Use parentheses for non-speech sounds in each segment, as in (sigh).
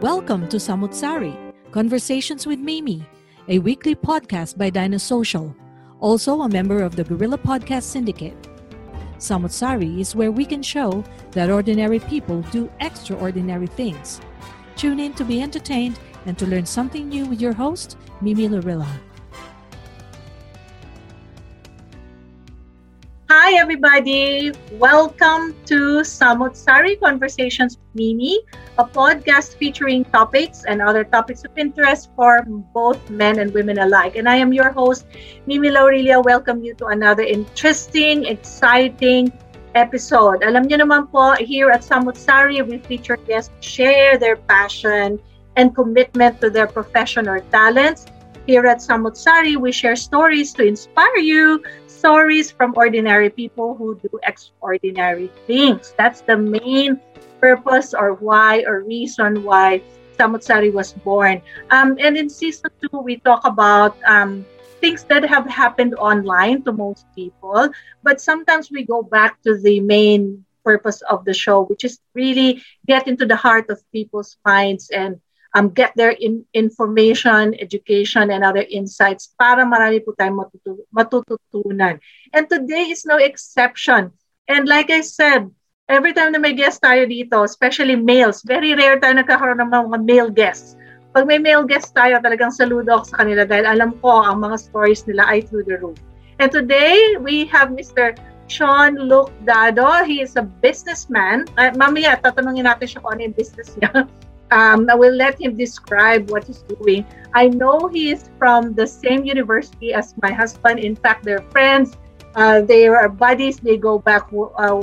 Welcome to Samutsari, Conversations with Mimi, a weekly podcast by Dinosocial, also a member of the Gorilla Podcast Syndicate. Samutsari is where we can show that ordinary people do extraordinary things. Tune in to be entertained and to learn something new with your host, Mimi Lorilla. Hi, everybody. Welcome to Samutsari Conversations with Mimi, a podcast featuring topics and other topics of interest for both men and women alike. And I am your host, Mimi Laurelia. Welcome you to another interesting, exciting episode. Alam niyo naman po, here at Samutsari, we feature guests share their passion and commitment to their profession or talents. Here at Samutsari, we share stories to inspire you, stories from ordinary people who do extraordinary things. That's the main purpose or why or reason why Samutsari was born. Um, and in season two, we talk about um, things that have happened online to most people, but sometimes we go back to the main purpose of the show, which is really get into the heart of people's minds and um, get their in, information, education, and other insights para marami po tayong matutu- matututunan. And today is no exception. And like I said, every time na may guest tayo dito, especially males, very rare tayo nagkakaroon ng mga male guests. Pag may male guest tayo, talagang saludo ako sa kanila dahil alam ko ang mga stories nila ay through the roof. And today, we have Mr. Sean Luke Dado. He is a businessman. Uh, mamaya, tatanungin natin siya kung ano yung business niya. (laughs) Um, I will let him describe what he's doing. I know he is from the same university as my husband. In fact, they're friends. Uh, they are buddies. They go back uh,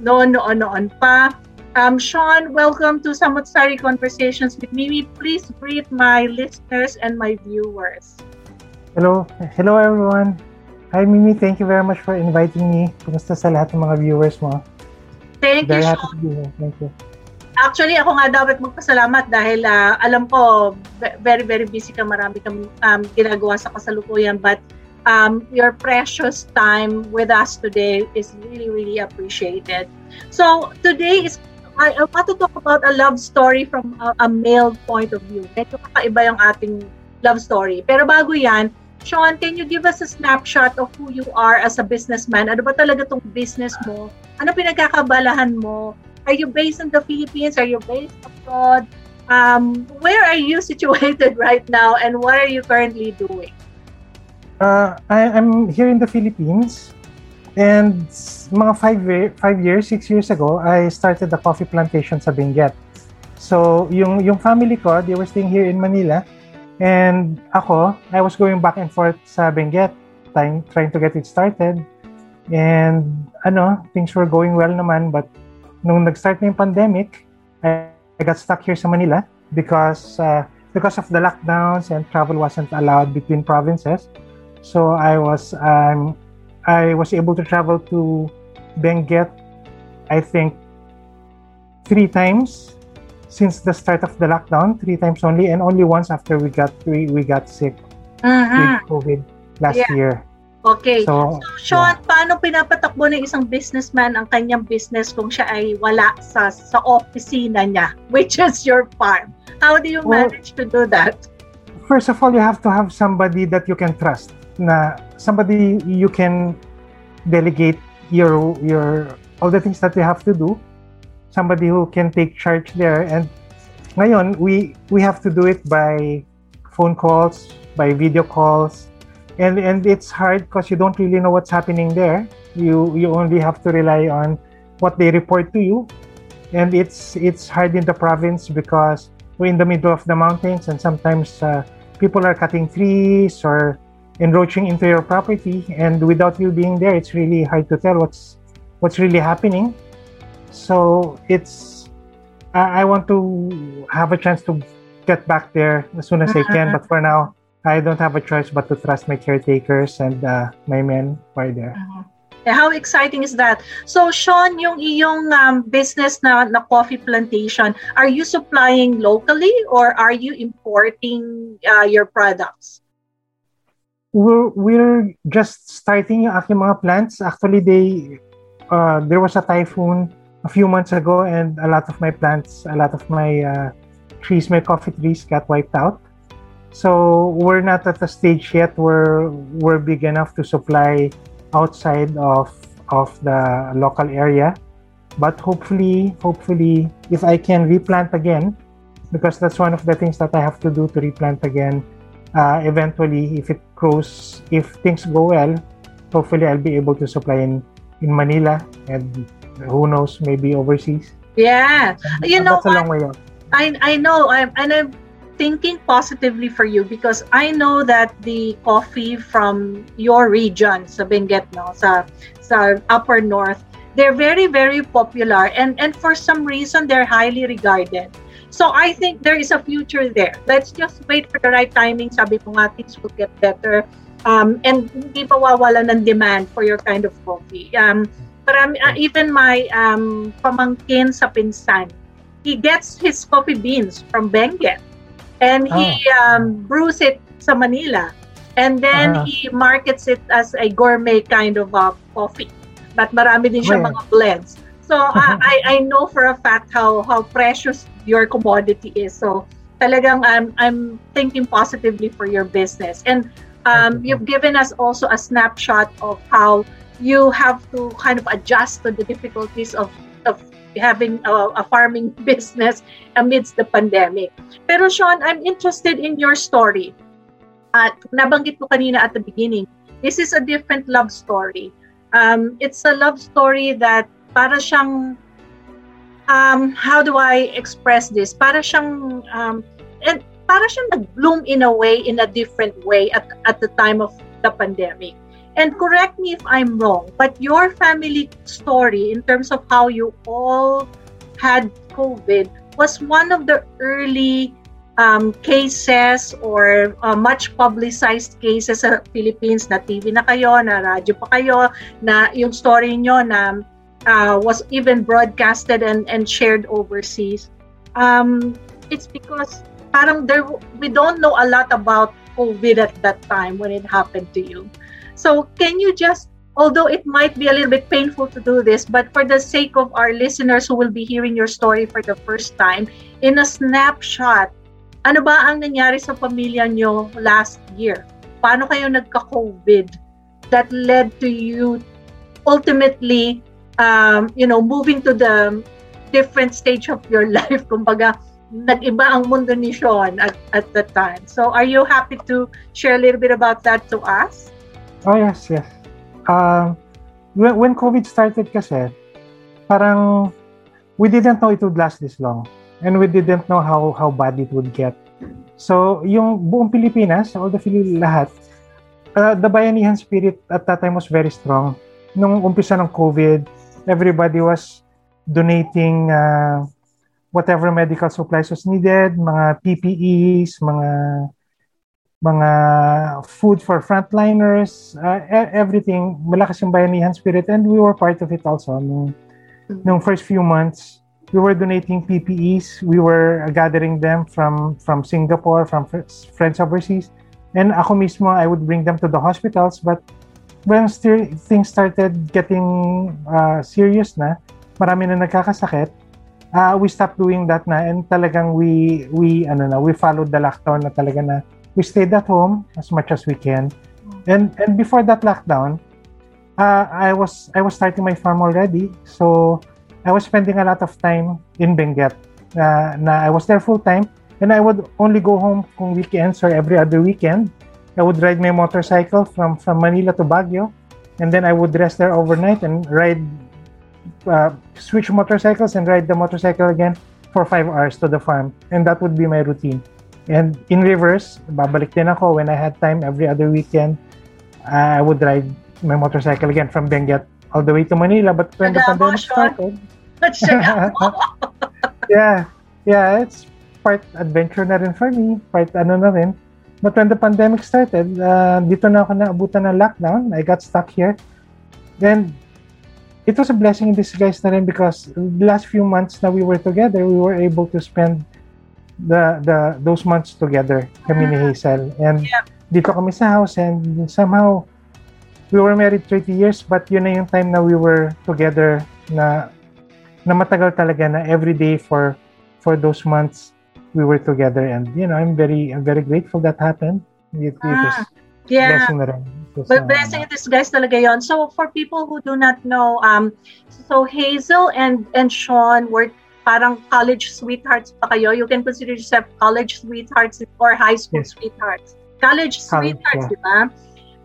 noon, noon, noon pa. Um, Sean, welcome to Samutsari Conversations with Mimi. Please greet my listeners and my viewers. Hello. Hello, everyone. Hi, Mimi. Thank you very much for inviting me. Kumusta sa lahat ng mga viewers mo? Thank very you, Sean. to be here. Thank you. Actually, ako nga dapat magpasalamat dahil uh, alam ko very, very busy ka. Marami kang um, ginagawa sa kasalukuyan. But um, your precious time with us today is really, really appreciated. So, today is I, I want to talk about a love story from a, a male point of view. Medyo kakaiba yung ating love story. Pero bago yan, Sean, can you give us a snapshot of who you are as a businessman? Ano ba talaga tong business mo? Ano pinagkakabalahan mo? Are you based in the Philippines? Are you based abroad? Um, where are you (laughs) situated right now, and what are you currently doing? Uh, I, I'm here in the Philippines. And mga five, five years, six years ago, I started a coffee plantation sa Benguet. So, yung, yung family ko, they were staying here in Manila. And ako, I was going back and forth sa Benguet, trying, trying to get it started. And ano, things were going well naman. But nung nag-start na yung pandemic, I, I got stuck here sa Manila because uh, because of the lockdowns and travel wasn't allowed between provinces. So I was um, I was able to travel to Benguet, I think, three times since the start of the lockdown, three times only, and only once after we got we, we got sick with COVID last Yeah. year. Okay. So, So, Sean, paano pinapatakbo ng isang businessman ang kanyang business kung siya ay wala sa sa opisina niya, which is your farm? How do you Well- manage to do that? first of all, you have to have somebody that you can trust. Na somebody you can delegate your your all the things that you have to do somebody who can take charge there and ngayon we we have to do it by phone calls by video calls and and it's hard because you don't really know what's happening there. You you only have to rely on what they report to you. And it's it's hard in the province because we're in the middle of the mountains and sometimes uh, people are cutting trees or encroaching into your property. And without you being there it's really hard to tell what's what's really happening. So it's I, I want to have a chance to get back there as soon as I can but for now I don't have a choice but to trust my caretakers and uh, my men who there. Uh-huh. How exciting is that? So, Sean, yung iyong um, business na, na coffee plantation, are you supplying locally or are you importing uh, your products? We're, we're just starting yung aking mga plants. Actually, they uh, there was a typhoon a few months ago and a lot of my plants, a lot of my uh, trees, my coffee trees got wiped out. So we're not at a stage yet where we're big enough to supply outside of of the local area. But hopefully, hopefully, if I can replant again, because that's one of the things that I have to do to replant again. Uh, eventually, if it grows, if things go well, hopefully I'll be able to supply in in Manila and who knows, maybe overseas. Yeah, you know, that's a long way off. I I know, I'm and I'm thinking positively for you because I know that the coffee from your region sa Benguet no sa sa upper north they're very very popular and and for some reason they're highly regarded. So I think there is a future there. Let's just wait for the right timing. Sabi ko nga things will get better um, and hindi mawawala ng demand for your kind of coffee. Um, parami, uh, even my um, pamangkin sa pinsan he gets his coffee beans from Benguet and he oh. um, brews it sa Manila. And then uh-huh. he markets it as a gourmet kind of uh, coffee. But marami din siya mga blends. So (laughs) uh, I I know for a fact how how precious your commodity is. So talagang I'm I'm thinking positively for your business. And um, you've given us also a snapshot of how you have to kind of adjust to the difficulties of having a, a farming (laughs) business amidst the pandemic. Pero Sean, I'm interested in your story. At nabanggit ko kanina at the beginning, this is a different love story. Um, it's a love story that para siyang um, how do I express this? Para siyang um, and para siyang nag-bloom in a way in a different way at at the time of the pandemic. And correct me if I'm wrong, but your family story in terms of how you all had COVID was one of the early um, cases or uh, much publicized cases sa Philippines na TV na kayo, na radyo pa kayo, na yung story nyo na uh, was even broadcasted and, and shared overseas. Um, it's because parang there, we don't know a lot about COVID at that time when it happened to you. So, can you just, although it might be a little bit painful to do this, but for the sake of our listeners who will be hearing your story for the first time, in a snapshot, ano ba ang nangyari sa pamilya nyo last year? Paano kayo nagka-COVID that led to you ultimately, um, you know, moving to the different stage of your (laughs) life? Kumbaga, nag-iba ang mundo ni Sean at, at the time. So, are you happy to share a little bit about that to us? Oh, yes, yes. Uh, when, when COVID started kasi, parang we didn't know it would last this long. And we didn't know how how bad it would get. So, yung buong Pilipinas, all the Philippines, lahat, uh, the Bayanihan spirit at that time was very strong. Nung umpisa ng COVID, everybody was donating uh, whatever medical supplies was needed, mga PPEs, mga mga food for frontliners, uh, everything. Malakas yung bayanihan spirit and we were part of it also. Nung, mm-hmm. nung first few months, we were donating PPEs. We were gathering them from from Singapore, from friends overseas. And ako mismo, I would bring them to the hospitals. But when still, things started getting uh, serious na, marami na nagkakasakit, uh, we stopped doing that na and talagang we we ano na we followed the lockdown na talaga na we stayed at home as much as we can. And and before that lockdown, uh, I was I was starting my farm already, so I was spending a lot of time in Benguet. Uh, na I was there full time, and I would only go home on weekends or every other weekend. I would ride my motorcycle from from Manila to Baguio, and then I would rest there overnight and ride, uh, switch motorcycles and ride the motorcycle again for five hours to the farm, and that would be my routine. And in reverse, babalik din ako when I had time every other weekend. I would ride my motorcycle again from Benguet all the way to Manila. But when the pandemic started, (laughs) (laughs) yeah, yeah, it's part adventure na rin for me, part ano na rin. But when the pandemic started, uh, dito na ako naabutan ng lockdown. I got stuck here. Then, it was a blessing in disguise na rin because the last few months na we were together, we were able to spend the the those months together, kami ni Hazel. And Yep. dito kami sa house and somehow we were married 30 years but yun na yung time na we were together na na matagal talaga na every day for for those months we were together and you know I'm very I'm very grateful that happened it, it was Ah, Yeah. blessing na rin was, But blessing in disguise talaga yon. So for people who do not know, um, so Hazel and and Sean were parang college sweethearts pa kayo. You can consider yourself college sweethearts or high school Yes. sweethearts. College College, sweethearts, yeah. di ba?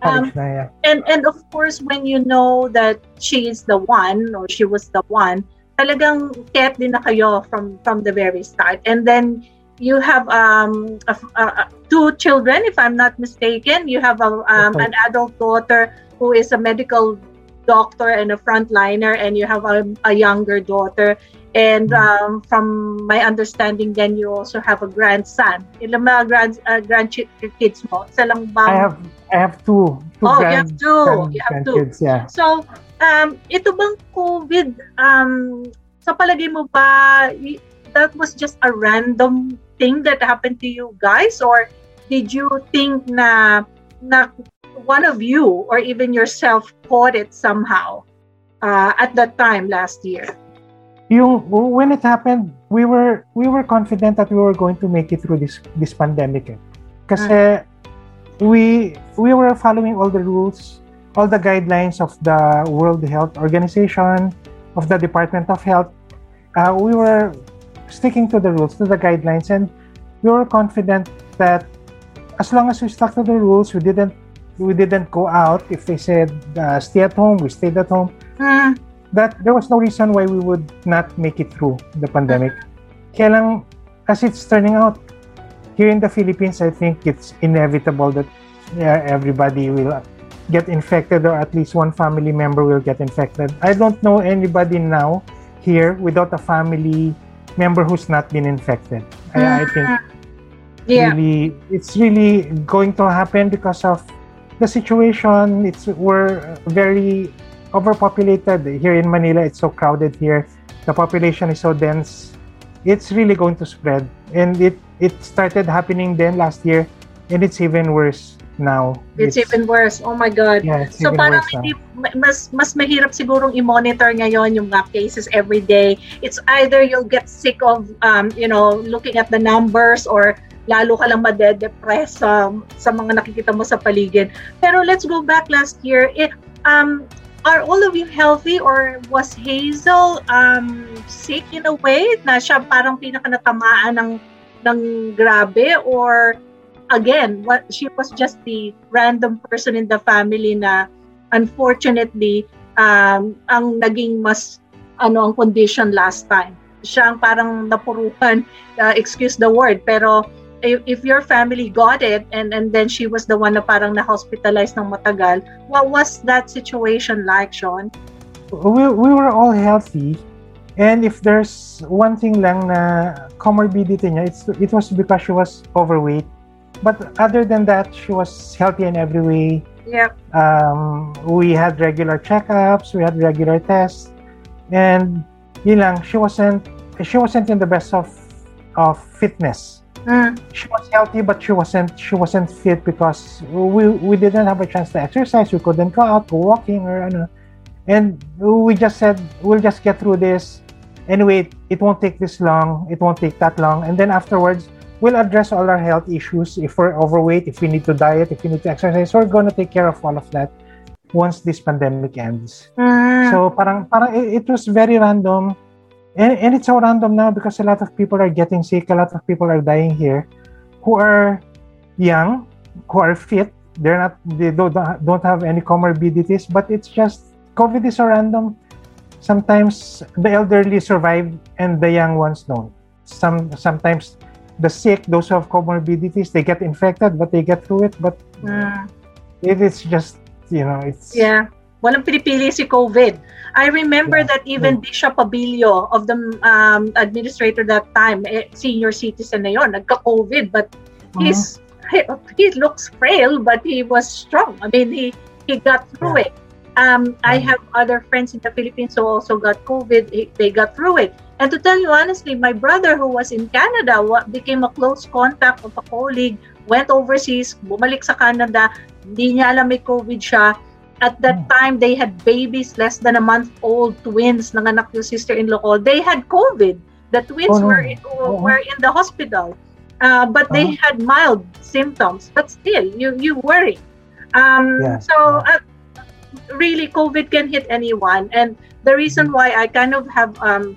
Um, college na, yeah. and and of course when you know that she is the one or she was the one talagang kept din na kayo from from the very start and then you have um a, a- a- two children if i'm not mistaken you have a, um, Okay. an adult daughter who is a medical doctor and a frontliner and you have a, a younger daughter and Mhm. um, from my understanding then you also have a grandson ilang mga grand uh, grandkids mo isa lang ba I have I have two two Oh, you grand, have two. grand- You have two. yeah So, um, ito bang COVID, um, sa palagay mo ba, that was just a random thing that happened to you guys? Or did you think na, na one of you or even yourself caught it somehow uh, at that time last year? yung when it happened we were we were confident that we were going to make it through this this pandemic eh. kasi we we were following all the rules all the guidelines of the World Health Organization of the Department of Health uh, we were sticking to the rules to the guidelines and we were confident that as long as we stuck to the rules we didn't we didn't go out if they said uh, stay at home we stayed at home Hmm, that there was no reason why we would not make it through the pandemic. Kaya lang, as it's turning out, here in the Philippines, I think it's inevitable that yeah, everybody will get infected or at least one family member will get infected. I don't know anybody now here without a family member who's not been infected. I, I think yeah. really it's really going to happen because of the situation it's we're very overpopulated here in manila it's so crowded here the population is so dense it's really going to spread and it it started happening then last year and it's even worse now It's, even worse. Oh my God. yeah it's So parang hindi, ma- mas mas mahirap sigurong i-monitor ngayon yung mga cases every day. It's either you'll get sick of um, you know, looking at the numbers or lalo ka lang madedepress sa, sa mga nakikita mo sa paligid. Pero let's go back last year. It, um, are all of you healthy or was Hazel um, sick in a way na siya parang pinaka natamaan ng ng grabe or again, what she was just the random person in the family na unfortunately um, ang naging mas ano ang condition last time. Siya ang parang napuruhan, uh, excuse the word, pero if, your family got it and and then she was the one na parang na-hospitalized ng matagal, what was that situation like, Sean? we, we were all healthy. And if there's one thing lang na comorbidity niya it's, it was because she was overweight. But other than that she was healthy in every way. Yep. um, we had regular checkups we had regular tests. And yun lang she wasn't she wasn't in the best of of fitness Mm. she was healthy but she wasn't she wasn't fit because we we didn't have a chance to exercise we couldn't go out go walking or ano and we just said we'll just get through this anyway it won't take this long it won't take that long and then afterwards we'll address all our health issues if we're overweight if we need to diet if we need to exercise we're going to take care of all of that once this pandemic ends. Mm. So parang parang it, it was very random. And, and it's so random now because a lot of people are getting sick, a lot of people are dying here who are young, who are fit. They're not they don't don't have any comorbidities, but it's just COVID is so random. Sometimes the elderly survive and the young ones don't. Some sometimes the sick, those who have comorbidities, they get infected, but they get through it. But Mm. it is just you know it's Yeah. Walang pinipili si COVID. I remember Yeah. that even Bishop Abilio of the um, administrator that time, eh, senior citizen na yon, nagka-COVID, but Uh-huh. he's he, he looks frail, but he was strong. I mean, he he got through it. Um, I Yeah. have other friends in the Philippines who also got COVID. He- They got through it. And to tell you honestly, my brother who was in Canada became a close contact of a colleague, went overseas, bumalik sa Canada, hindi niya alam may COVID siya. At that Hmm. time, they had babies less than a month old, twins, nanganak yung sister-in-law ko. They had COVID. The twins Oh, no. were, in, Oo. were in the hospital. Uh, but they Uh-huh. had mild symptoms. But still, you, you worry. Um, Yeah, so, uh, really, COVID can hit anyone. And the reason Mm-hmm. why I kind of have um,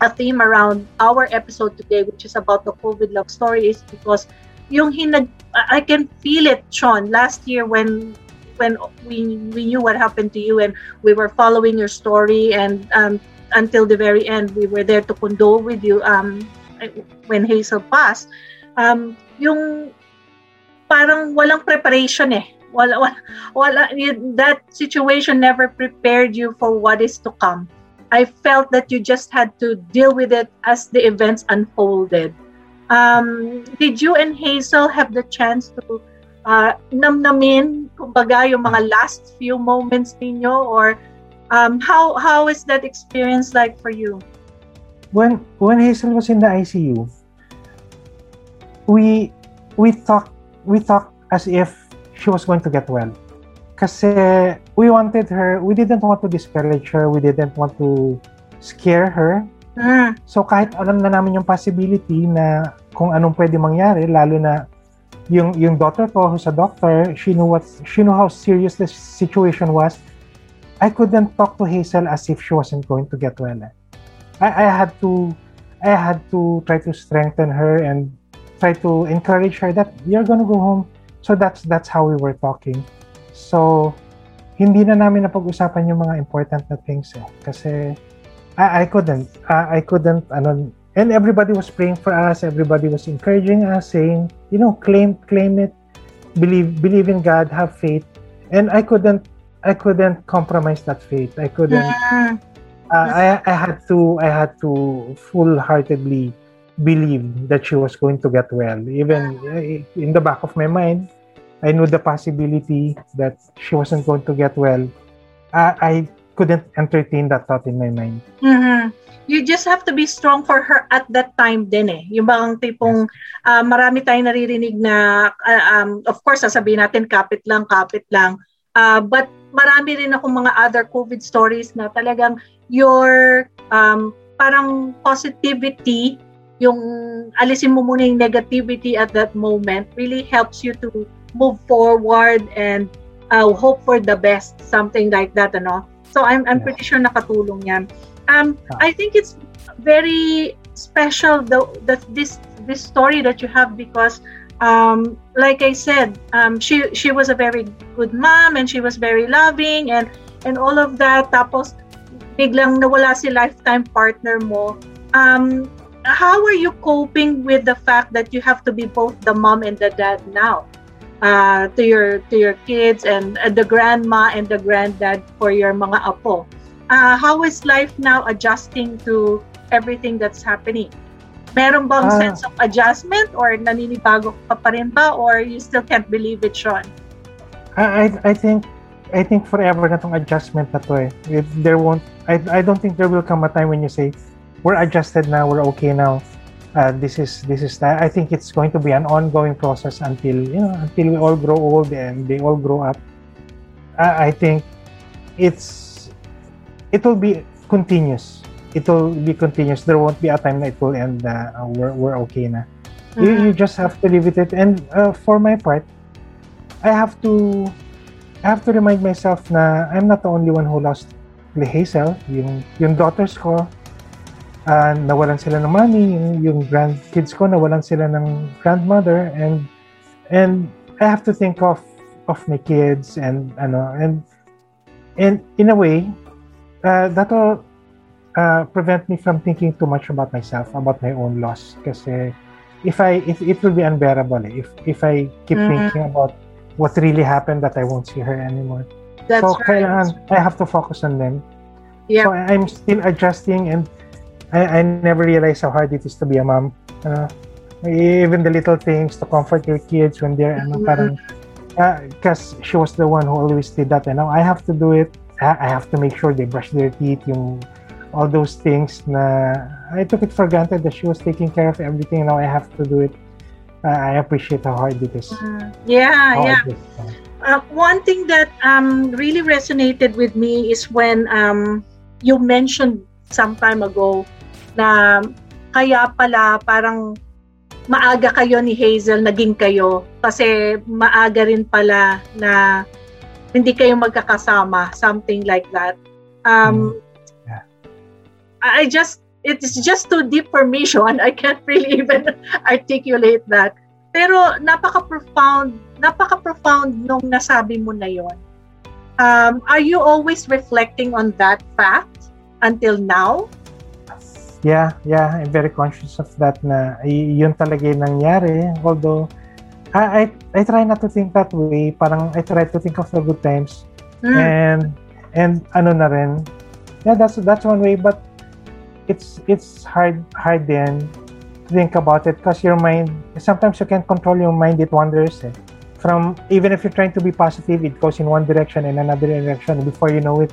a theme around our episode today, which is about the COVID love story, is because yung hinag, I can feel it, Sean, last year when when we we knew what happened to you and we were following your story and um, until the very end we were there to condole with you um, when Hazel passed. Um, yung parang walang preparation eh. Wala, wala, wala that situation never prepared you for what is to come. I felt that you just had to deal with it as the events unfolded. Um, did you and Hazel have the chance to uh, namnamin, kumbaga, yung mga last few moments ninyo? Or um, how how is that experience like for you? when when Hazel was in the ICU, we we talked we talked as if she was going to get well. Kasi we wanted her, we didn't want to discourage her, we didn't want to scare her. Mm, So kahit alam na namin yung possibility na kung anong pwede mangyari, lalo na yung yung daughter ko who's a doctor, she knew what she knew how serious the situation was. I couldn't talk to Hazel as if she wasn't going to get well. I, I had to I had to try to strengthen her and try to encourage her that you're gonna go home. So that's that's how we were talking. So hindi na namin napag-usapan yung mga important na things eh. Kasi I, I couldn't. I, I couldn't. Ano, and everybody was praying for us. Everybody was encouraging us, saying, you know, claim, claim it, believe, believe in God, have faith. And I couldn't. I couldn't compromise that faith. I couldn't. mm, Uh, I, I had to. I had to full-heartedly believe that she was going to get well. Even uh, in the back of my mind, I knew the possibility that she wasn't going to get well. I, I couldn't entertain that thought in my mind. mhm. You just have to be strong for her at that time din eh. Yung bang tipong ah, marami tayong naririnig na, ah, um, of course, sasabihin natin kapit lang, kapit lang. Ah, but marami rin akong mga other COVID stories na talagang your um, parang positivity, yung alisin mo muna yung negativity at that moment really helps you to move forward and uh, hope for the best, something like that, ano? So I'm I'm pretty sure nakatulong yan. Um, Ah. I think it's very special the, that this this story that you have because um, like I said, um, she she was a very good mom and she was very loving and and all of that. Tapos biglang nawala si lifetime partner mo. Um, how are you coping with the fact that you have to be both the mom and the dad now uh, to your to your kids and uh, the grandma and the granddad for your mga apo? Uh, how is life now adjusting to everything that's happening? Meron bang Ah. sense of adjustment or naninibago ka pa rin ba or you still can't believe it, Sean? I, I, I think I think forever na tong adjustment na to eh. It, there won't I, I don't think there will come a time when you say we're adjusted now, we're okay now. Uh, this is this is that. I think it's going to be an ongoing process until you know until we all grow old and they all grow up. I, I think it's it will be continuous. It will be continuous. There won't be a time that it will end. Uh, we're we're okay na. You, you just have to live with it. And uh, for my part, I have to I have to remind myself na I'm not the only one who lost the Hazel. Yung, yung daughters ko, uh, nawalan sila ng mommy. Yung, yung grandkids ko, nawalan sila ng grandmother. And and I have to think of of my kids and ano and and in a way uh, that will uh, prevent me from thinking too much about myself about my own loss kasi if I if it will be unbearable eh, if if I keep mm-hmm. thinking about what really happened that I won't see her anymore That's so right. kailangan I have to focus on them yeah so I'm still adjusting and I, I never realized how hard it is to be a mom. Uh, even the little things to comfort your kids when they're ano, Mm-hmm. parang because she was the one who always did that and now I have to do it. I, have to make sure they brush their teeth yung all those things na I took it for granted that she was taking care of everything now I have to do it. Uh, I appreciate how hard it is. Mm, yeah How yeah. Uh, one thing that um, really resonated with me is when um, you mentioned some time ago na kaya pala parang maaga kayo ni Hazel naging kayo kasi maaga rin pala na hindi kayo magkakasama something like that. Um Yeah. I just it's just too deep for me (laughs) Sean. I can't really even articulate that. Pero napaka-profound napaka-profound nung nasabi mo na yon um, are you always reflecting on that fact until now Yeah, yeah, I'm very conscious of that na yun talaga yung nangyari. Although, I, I, I try not to think that way. Parang I try to think of the good times. Mm. And, and ano na rin. Yeah, that's, that's one way. But it's, it's hard, hard then to think about it because your mind, sometimes you can't control your mind. It wanders. Eh. From, even if you're trying to be positive, it goes in one direction and another direction. Before you know it,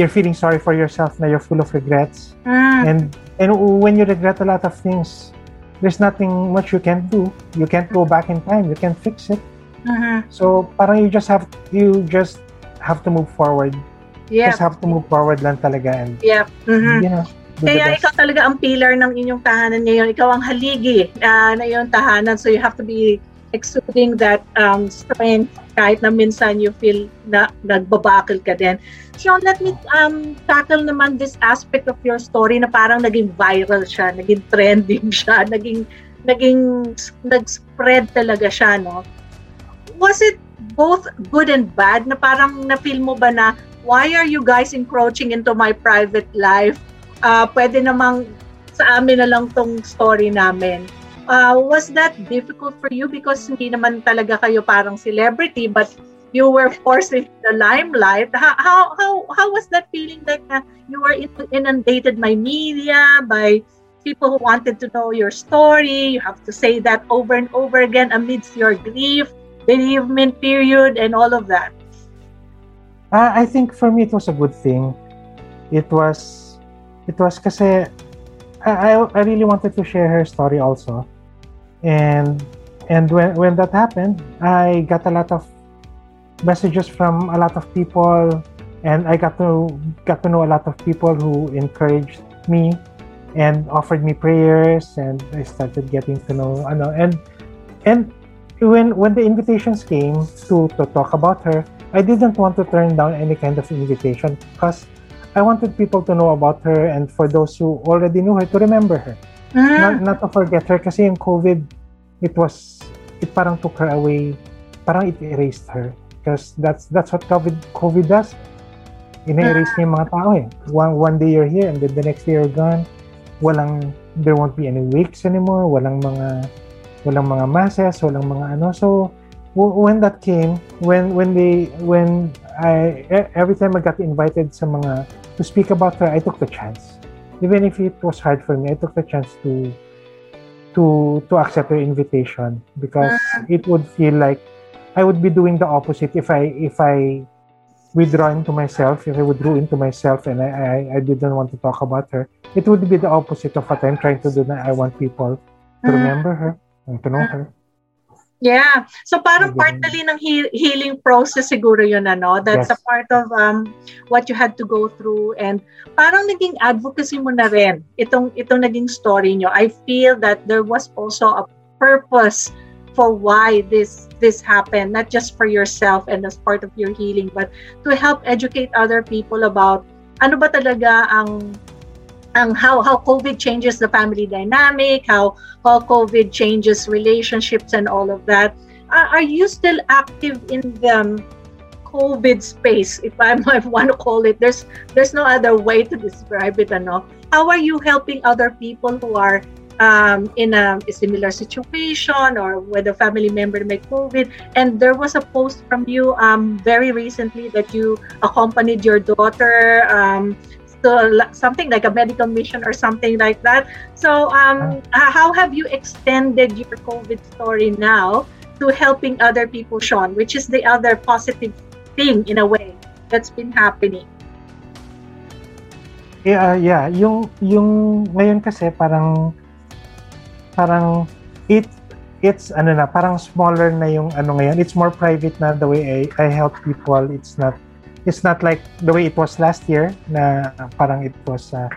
you're feeling sorry for yourself na you're full of regrets Mm. and and when you regret a lot of things there's nothing much you can do you can't go back in time you can't fix it Mhm. so parang you just have you just have to move forward yeah just have to move forward lang talaga and yeah Mhm. you know Kaya ikaw talaga ang pillar ng inyong tahanan ngayon. Ikaw ang haligi ah, na iyong tahanan. So you have to be exuding that um, strength kahit na minsan you feel na nagbabakil ka din. Sean, let me um, tackle naman this aspect of your story na parang naging viral siya, naging trending (laughs) siya, naging naging nag-spread talaga siya, no? Was it both good and bad na parang na-feel mo ba na why are you guys encroaching into my private life? uh, pwede namang sa amin na lang tong story namin. Uh, was that difficult for you because hindi naman talaga kayo parang celebrity but you were forced into the limelight? How how how, how was that feeling like uh, you were inundated by media, by people who wanted to know your story? You have to say that over and over again amidst your grief, bereavement period, and all of that. Uh, I think for me it was a good thing. It was it was kasi I, I I really wanted to share her story also. And and when when that happened, I got a lot of messages from a lot of people and I got to got to know a lot of people who encouraged me and offered me prayers and I started getting to know and and when when the invitations came to to talk about her I didn't want to turn down any kind of invitation because I wanted people to know about her and for those who already knew her to remember her. Not, not to forget her kasi yung COVID, it was, it parang took her away, parang it erased her. Because that's that's what COVID COVID does. Ina-erase niya yung mga tao eh. One, one day you're here and then the next day you're gone. Walang, there won't be any wakes anymore. Walang mga, walang mga masses, walang mga ano. So, when that came, when when they when I e- every time I got invited sa mga to speak about her, I took the chance. Even if it was hard for me, I took the chance to to to accept her invitation because it would feel like I would be doing the opposite if I if I withdraw into myself, if I withdrew into myself and I, I, I didn't want to talk about her, it would be the opposite of what I'm trying to do na I want people to Mm. remember her and to know her. Yeah. So parang part na rin ng he- healing process siguro yun ano. That's Yes. a part of um what you had to go through and parang naging advocacy mo na rin itong itong naging story nyo. I feel that there was also a purpose for why this this happened not just for yourself and as part of your healing but to help educate other people about ano ba talaga ang ang how how COVID changes the family dynamic, how how COVID changes relationships and all of that. Uh, are you still active in the COVID space, if I (laughs) might want to call it? There's there's no other way to describe it. Ano? How are you helping other people who are um, in a, a, similar situation or with a family member may COVID. And there was a post from you um, very recently that you accompanied your daughter um, to something like a medical mission or something like that. So, um, how have you extended your COVID story now to helping other people, Sean, which is the other positive thing in a way that's been happening? Yeah, yeah, yung yung ngayon kasi parang parang it it's ano na parang smaller na yung ano ngayon it's more private na the way I, I help people it's not it's not like the way it was last year na parang it was uh,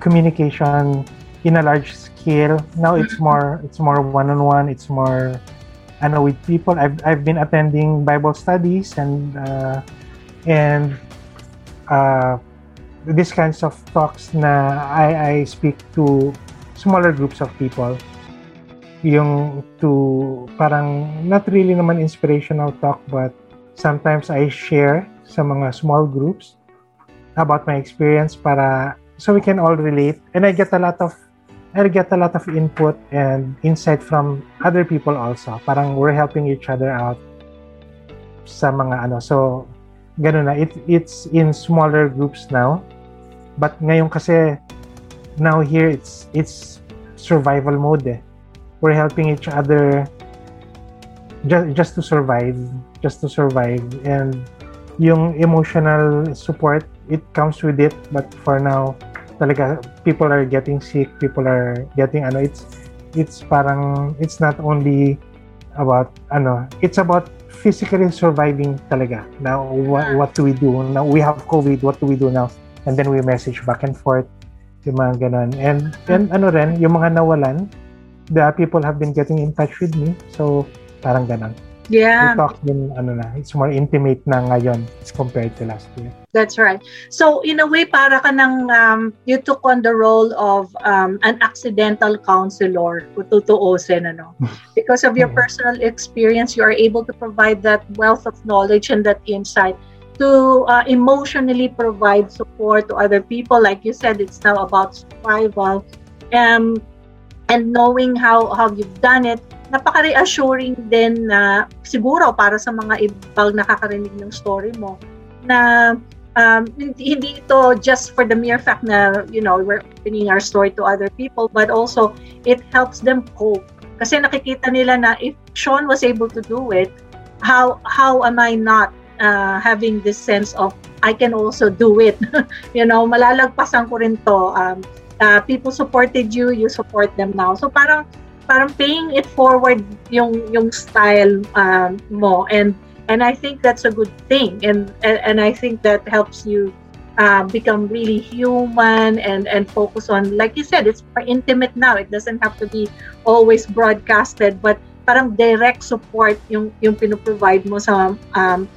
communication in a large scale. Now it's mm-hmm. more it's more one-on-one. It's more I know with people. I've I've been attending Bible studies and uh, and uh, these kinds of talks na I, I speak to smaller groups of people. Yung to parang not really naman inspirational talk but sometimes I share sa mga small groups about my experience para so we can all relate and I get a lot of I get a lot of input and insight from other people also. Parang we're helping each other out sa mga ano. So, ganun na. It, it's in smaller groups now. But ngayon kasi, now here, it's it's survival mode eh. We're helping each other just, just to survive. Just to survive. And yung emotional support, it comes with it. But for now, talaga, people are getting sick, people are getting, ano, it's, it's parang, it's not only about, ano, it's about physically surviving talaga. Now, what, what do we do? Now, we have COVID, what do we do now? And then we message back and forth, yung mga ganun. And, and ano rin, yung mga nawalan, the people have been getting in touch with me. So, parang ganun. Yeah. We talk din, ano na, it's more intimate na ngayon as compared to last year. That's right. So, in a way, para ka nang, um, you took on the role of um, an accidental counselor, kung tutuusin, ano. (laughs) Because of your yeah. personal experience, you are able to provide that wealth of knowledge and that insight to uh, emotionally provide support to other people. Like you said, it's now about survival. Um, and knowing how, how you've done it, napaka-reassuring din na siguro para sa mga ibang nakakarinig ng story mo na um, hindi ito just for the mere fact na you know we're opening our story to other people but also it helps them cope. Kasi nakikita nila na if Sean was able to do it how how am I not uh, having this sense of I can also do it? (laughs) You know malalagpasan ko rin to um, uh, people supported you you support them now. So parang parang paying it forward yung yung style um, mo. And and I think that's a good thing. And and, and I think that helps you uh, become really human and and focus on like you said it's more intimate now. It doesn't have to be always broadcasted but parang direct support yung yung pinoprovide mo sa um,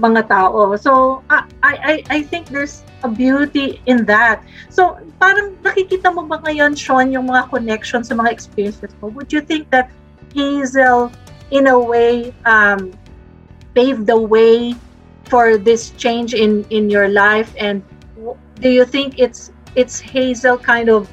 mga tao so I I I think there's a beauty in that so parang nakikita mo ba ngayon, Sean, yung mga connections sa mga experiences mo? Would you think that Hazel, in a way, um, paved the way for this change in in your life? And do you think it's it's Hazel kind of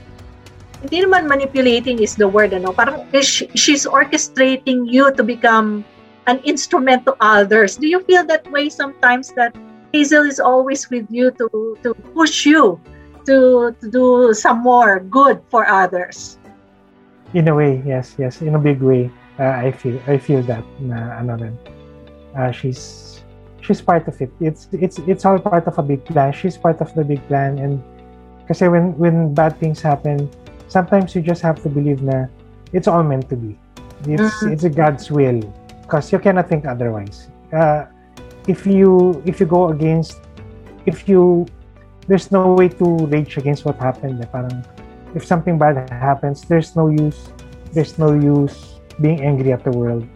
hindi naman manipulating is the word, ano? Parang she's orchestrating you to become an instrument to others. Do you feel that way sometimes that Hazel is always with you to to push you to, to do some more good for others. In a way, yes, yes, in a big way. Uh, I feel I feel that na ano rin. Uh, she's she's part of it. It's it's it's all part of a big plan. She's part of the big plan and kasi when when bad things happen, sometimes you just have to believe na it's all meant to be. It's mm-hmm. it's a God's will because you cannot think otherwise. Uh, if you if you go against if you there's no way to rage against what happened. Eh. Parang, if something bad happens, there's no use, there's no use being angry at the world.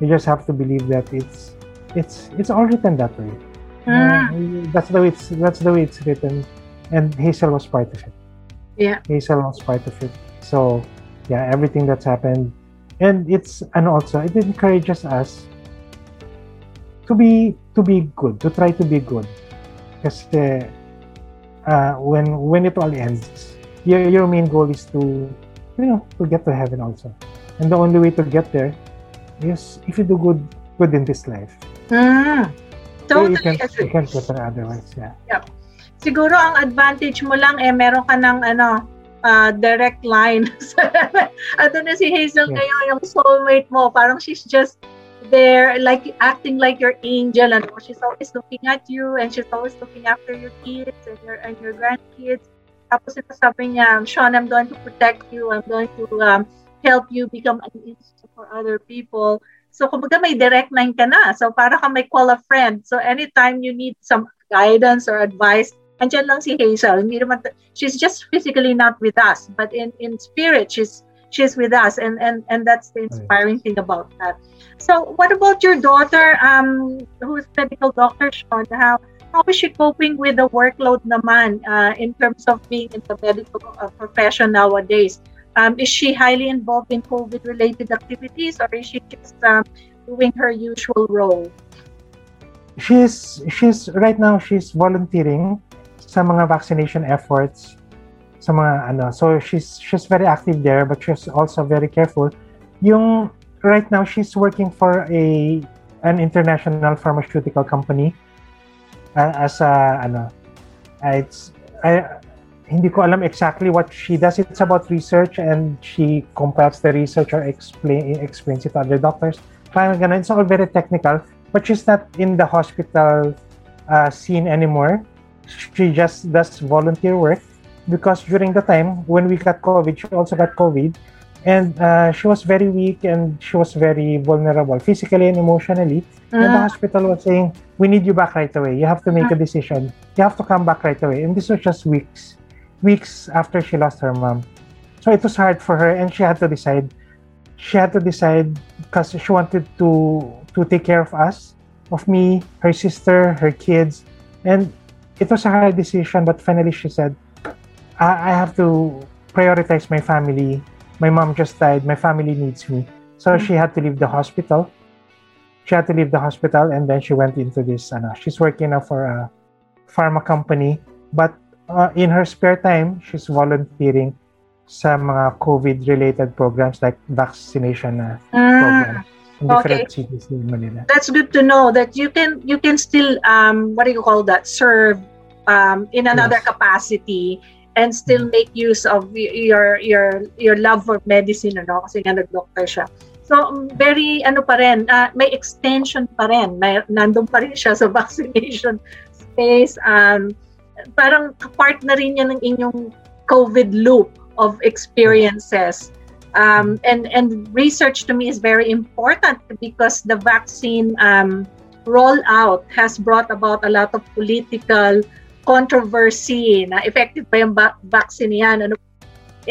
You just have to believe that it's it's it's all written that way. Mm. Uh, that's the way it's that's the way it's written, and Hazel was part of it. Yeah. Hazel was part of it. So yeah, everything that's happened, and it's and also it encourages us to be to be good, to try to be good, because uh, when when it all ends, your your main goal is to you know to get to heaven also, and the only way to get there is if you do good good in this life. Mm. So you Totally can agree. you can get there otherwise. Yeah. siguro ang advantage mo lang eh meron ka ng ano uh, direct line. (laughs) Ato na si Hazel Yeah. ngayon, yung soulmate mo. Parang she's just there, like acting like your angel. And she's always looking at you and she's always looking after your kids and your and your grandkids. Tapos ito sabi niya, Sean, I'm going to protect you. I'm going to um, help you become an angel for other people. So, kumbaga may direct line ka na. So, para ka may call a friend. So, anytime you need some guidance or advice, andyan lang si Hazel. Hindi naman, she's just physically not with us, but in, in spirit, she's she's with us. And, and, and that's the inspiring thing about that. So, what about your daughter, um, who is medical doctor, Sean? How, how is she coping with the workload naman uh, in terms of being in the medical uh, profession nowadays? Um, is she highly involved in COVID-related activities, or is she just um, doing her usual role? she's she's right now she's volunteering sa mga vaccination efforts sa mga ano. So she's she's very active there but she's also very careful. Yung right now she's working for a an international pharmaceutical company uh, as a ano uh, it's I hindi ko alam exactly what she does. It's about research and she compiles the research or explain explains it to other doctors. Parang ganun. It's all very technical but she's not in the hospital uh, scene anymore. She just does volunteer work because during the time when we got COVID, she also got COVID, and uh, she was very weak and she was very vulnerable physically and emotionally. And the Ah, hospital was saying, "We need you back right away. You have to make a decision. You have to come back right away." And this was just weeks, weeks after she lost her mom. So it was hard for her, and she had to decide. She had to decide because she wanted to to take care of us, of me, her sister, her kids, and it was a hard decision. But finally, she said, "I, I have to prioritize my family. My mom just died. My family needs me." So she had to leave the hospital. She had to leave the hospital, and then she went into this. Ano, she's working now for a pharma company, but uh, in her spare time, she's volunteering sa mga COVID-related programs like vaccination uh, ah. programs in different cities in Manila. that's good to know that you can you can still um what do you call that serve um in another Yes. capacity and still make use of your your your love for medicine ano? Kasi nga nag-doctor siya. So um, very ano pa rin ah, may extension pa rin. May nandun pa rin siya sa (laughs) vaccination space. Um parang part na rin yan ng inyong covid loop of experiences. Um, and and research to me is very important because the vaccine um, rollout has brought about a lot of political controversy na effective ba yung vaccine yan ano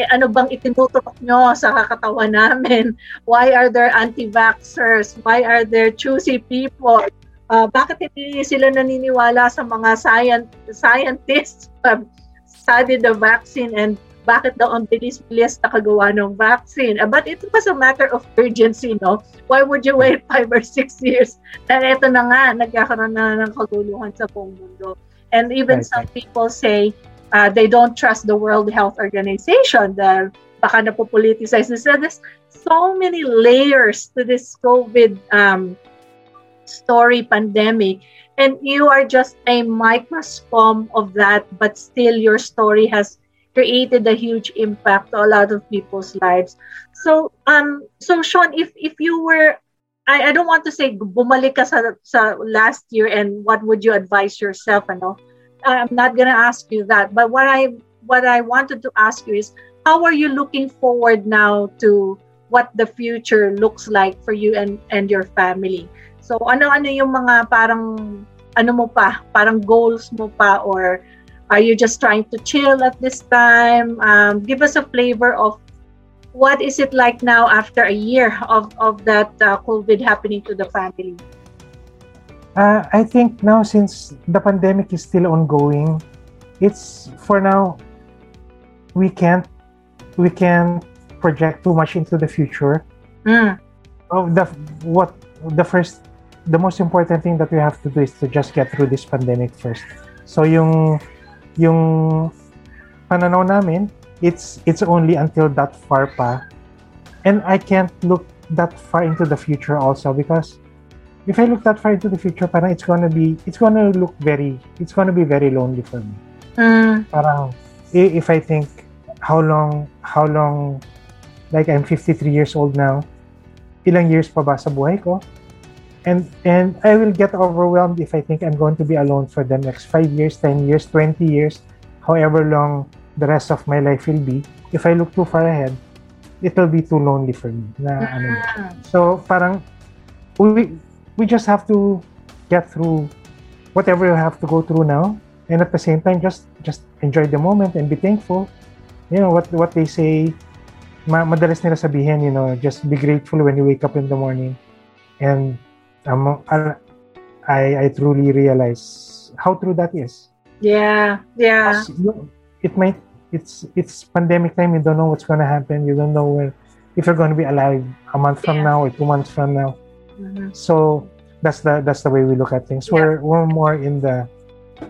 eh, ano bang itinuturok nyo sa kakatawan namin (laughs) why are there anti-vaxxers why are there choosy people uh, bakit hindi sila naniniwala sa mga scient- scientists who have studied the vaccine and bakit daw ang bilis-bilis nakagawa ng vaccine. Uh, But it was a matter of urgency, no? Why would you wait (laughs) five or six years? And ito na nga, nagkakaroon na ng kaguluhan sa buong mundo. And even Right, some people say uh, they don't trust the World Health Organization dahil baka napopoliticize. So there's so many layers to this COVID um, story pandemic. And you are just a microscope of that, but still your story has created a huge impact to a lot of people's lives. So, um, so Sean, if if you were, I, I don't want to say bumalik ka sa, sa last year and what would you advise yourself? Ano? I'm not gonna ask you that, but what I what I wanted to ask you is, how are you looking forward now to what the future looks like for you and and your family? So, ano-ano yung mga parang ano mo pa, parang goals mo pa or are you just trying to chill at this time? Um, give us a flavor of what is it like now after a year of, of that uh, COVID happening to the family? Uh, I think now since the pandemic is still ongoing, it's for now we can't we can't project too much into the future. Mm. Of the what the first the most important thing that we have to do is to just get through this pandemic first. So yung yung pananaw namin, it's it's only until that far pa. And I can't look that far into the future also because if I look that far into the future, parang it's gonna be it's gonna look very it's gonna be very lonely for me. Mm. Parang if I think how long how long like I'm 53 years old now, ilang years pa ba sa buhay ko? And and I will get overwhelmed if I think I'm going to be alone for the next 5 years, 10 years, 20 years, however long the rest of my life will be. If I look too far ahead, it will be too lonely for me. Na, ano, Mm. so parang we we just have to get through whatever you have to go through now, and at the same time just just enjoy the moment and be thankful. You know what what they say. Ma madalas nila sabihin, you know, just be grateful when you wake up in the morning, and um, I I truly realize how true that is. Yeah, yeah. You- It might it's it's pandemic time. You don't know what's gonna happen. You don't know where if you're gonna be alive a month from Yeah. now or two months from now. Mhm. So that's the that's the way we look at things. We're we're more in the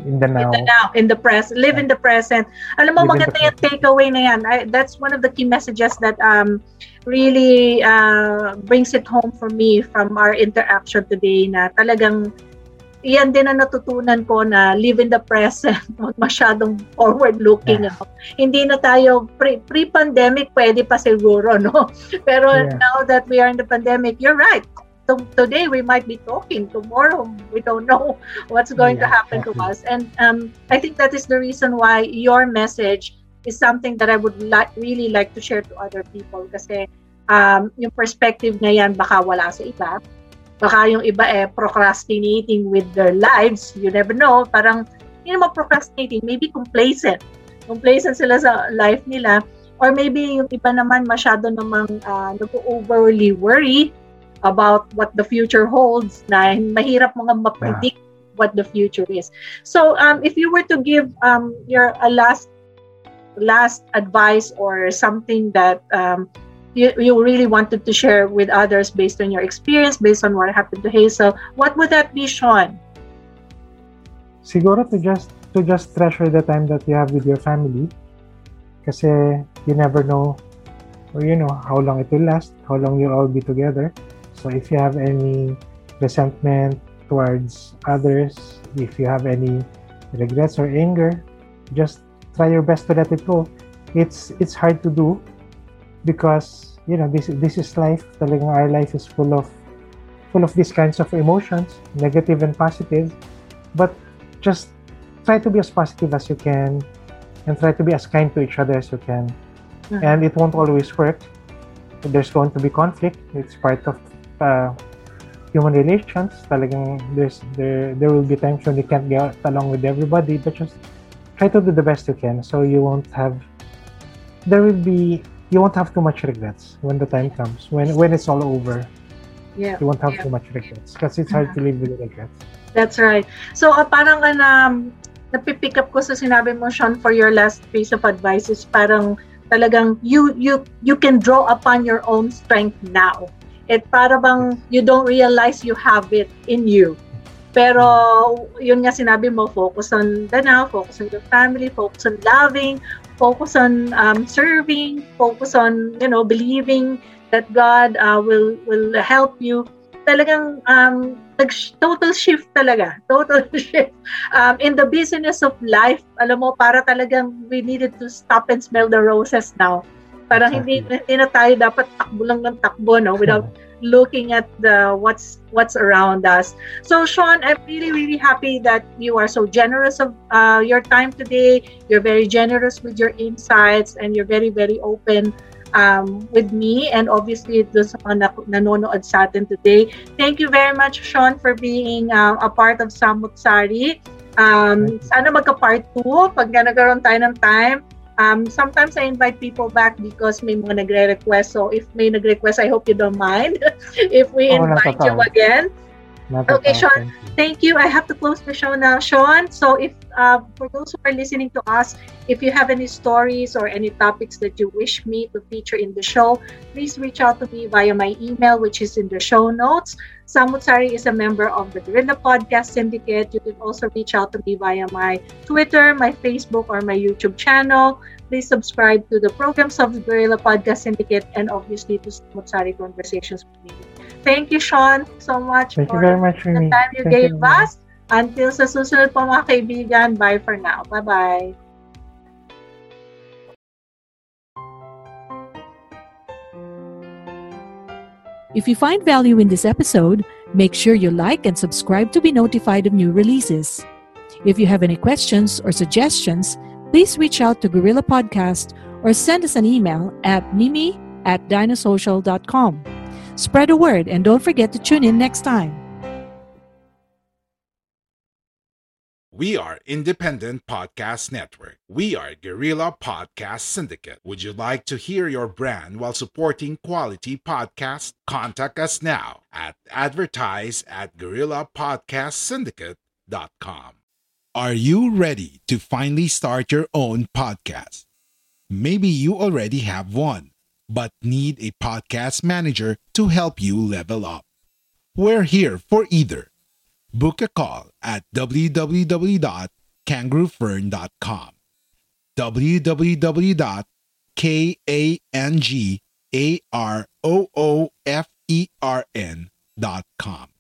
in the now. In the now, in the present, live in the present. Alam mo, Live maganda yung takeaway na yan. I, that's one of the key messages that um really uh, brings it home for me from our interaction today na talagang yan din ang natutunan ko na live in the present, (laughs) masyadong forward-looking. Yeah. ano. Hindi na tayo, pre- pre-pandemic pwede pa siguro, (laughs) no? Pero Yeah. now that we are in the pandemic, you're right. To- today we might be talking, tomorrow we don't know (laughs) what's going to Yeah, happen to us. And um, I think that is the reason why your message is something that I would li- really like to share to other people kasi um, yung perspective na yan baka wala sa iba. Baka yung iba eh procrastinating with their lives. You never know. Parang hindi naman procrastinating, maybe complacent. Complacent sila sa life nila. Or maybe yung iba naman masyado namang uh, nag-overly worry about what the future holds na mahirap mga ma-predict what the future is. So um, if you were to give um, your a last last advice or something that um, you, you really wanted to share with others based on your experience, based on what happened to Hazel, what would that be, Sean? Siguro to just to just treasure the time that you have with your family. Kasi you never know or you know how long it will last, how long you'll all be together. So if you have any resentment towards others, if you have any regrets or anger, just try your best to let it go. It's it's hard to do because you know this this is life. Talagang our life is full of full of these kinds of emotions, negative and positive. But just try to be as positive as you can and try to be as kind to each other as you can. Mhm. And it won't always work. There's going to be conflict. It's part of uh, human relations. Talagang there's there there will be times when you can't get along with everybody, but just try to do the best you can so you won't have there will be you won't have too much regrets when the time comes. When when it's all over, Yeah. you won't have Yeah. too much regrets because it's hard to live with regrets. That's right. So, uh, parang uh, um, napipick up ko sa sinabi mo, Sean, for your last piece of advice is parang talagang you you you can draw upon your own strength now. It para bang you don't realize you have it in you. Pero yun nga sinabi mo, focus on the now, focus on your family, focus on loving, focus on um, serving, focus on, you know, believing that God uh, will will help you. Talagang um, total shift talaga. (laughs) Total shift. Um, in the business of life, alam mo, para talagang we needed to stop and smell the roses now. Parang hindi, hindi na tayo dapat takbo lang ng takbo, no? Without (laughs) looking at the what's what's around us. So Sean, I'm really really happy that you are so generous of uh, your time today. You're very generous with your insights and you're very very open um, with me and obviously those mga na- nanonood sa atin today. Thank you very much Sean for being uh, a part of Samut Sari. Um, sana magka-part 2 pag nagkaroon tayo ng time. Um, sometimes I invite people back because may mga nagre-request. So if may nag-request, I hope you don't mind (laughs) if we Oh, invite you again. Not Okay, Sean. Thank you. I have to close the show now, Sean. So if uh, for those who are listening to us, if you have any stories or any topics that you wish me to feature in the show, please reach out to me via my email, which is in the show notes. Samutsari is a member of the Gorilla Podcast Syndicate. You can also reach out to me via my Twitter, my Facebook, or my YouTube channel. Please subscribe to the programs of the Gorilla Podcast Syndicate and obviously to Samutsari Conversations with me. Thank you, Sean, so much Thank you for very much, the time you Thank gave very much. us. Until sa susunod po mga kaibigan, bye for now. Bye-bye. If you find value in this episode, make sure you like and subscribe to be notified of new releases. If you have any questions or suggestions, please reach out to Gorilla Podcast or send us an email at mimi at dinosocial.com. Spread the word and don't forget to tune in next time. We are Independent Podcast Network. We are Guerrilla Podcast Syndicate. Would you like to hear your brand while supporting quality podcasts? Contact us now at advertise at guerrillapodcastsyndicate.com. Are you ready to finally start your own podcast? Maybe you already have one, but need a podcast manager to help you level up. We're here for either. Book a call at www.kangaroofern.com. www.kangaroofern.com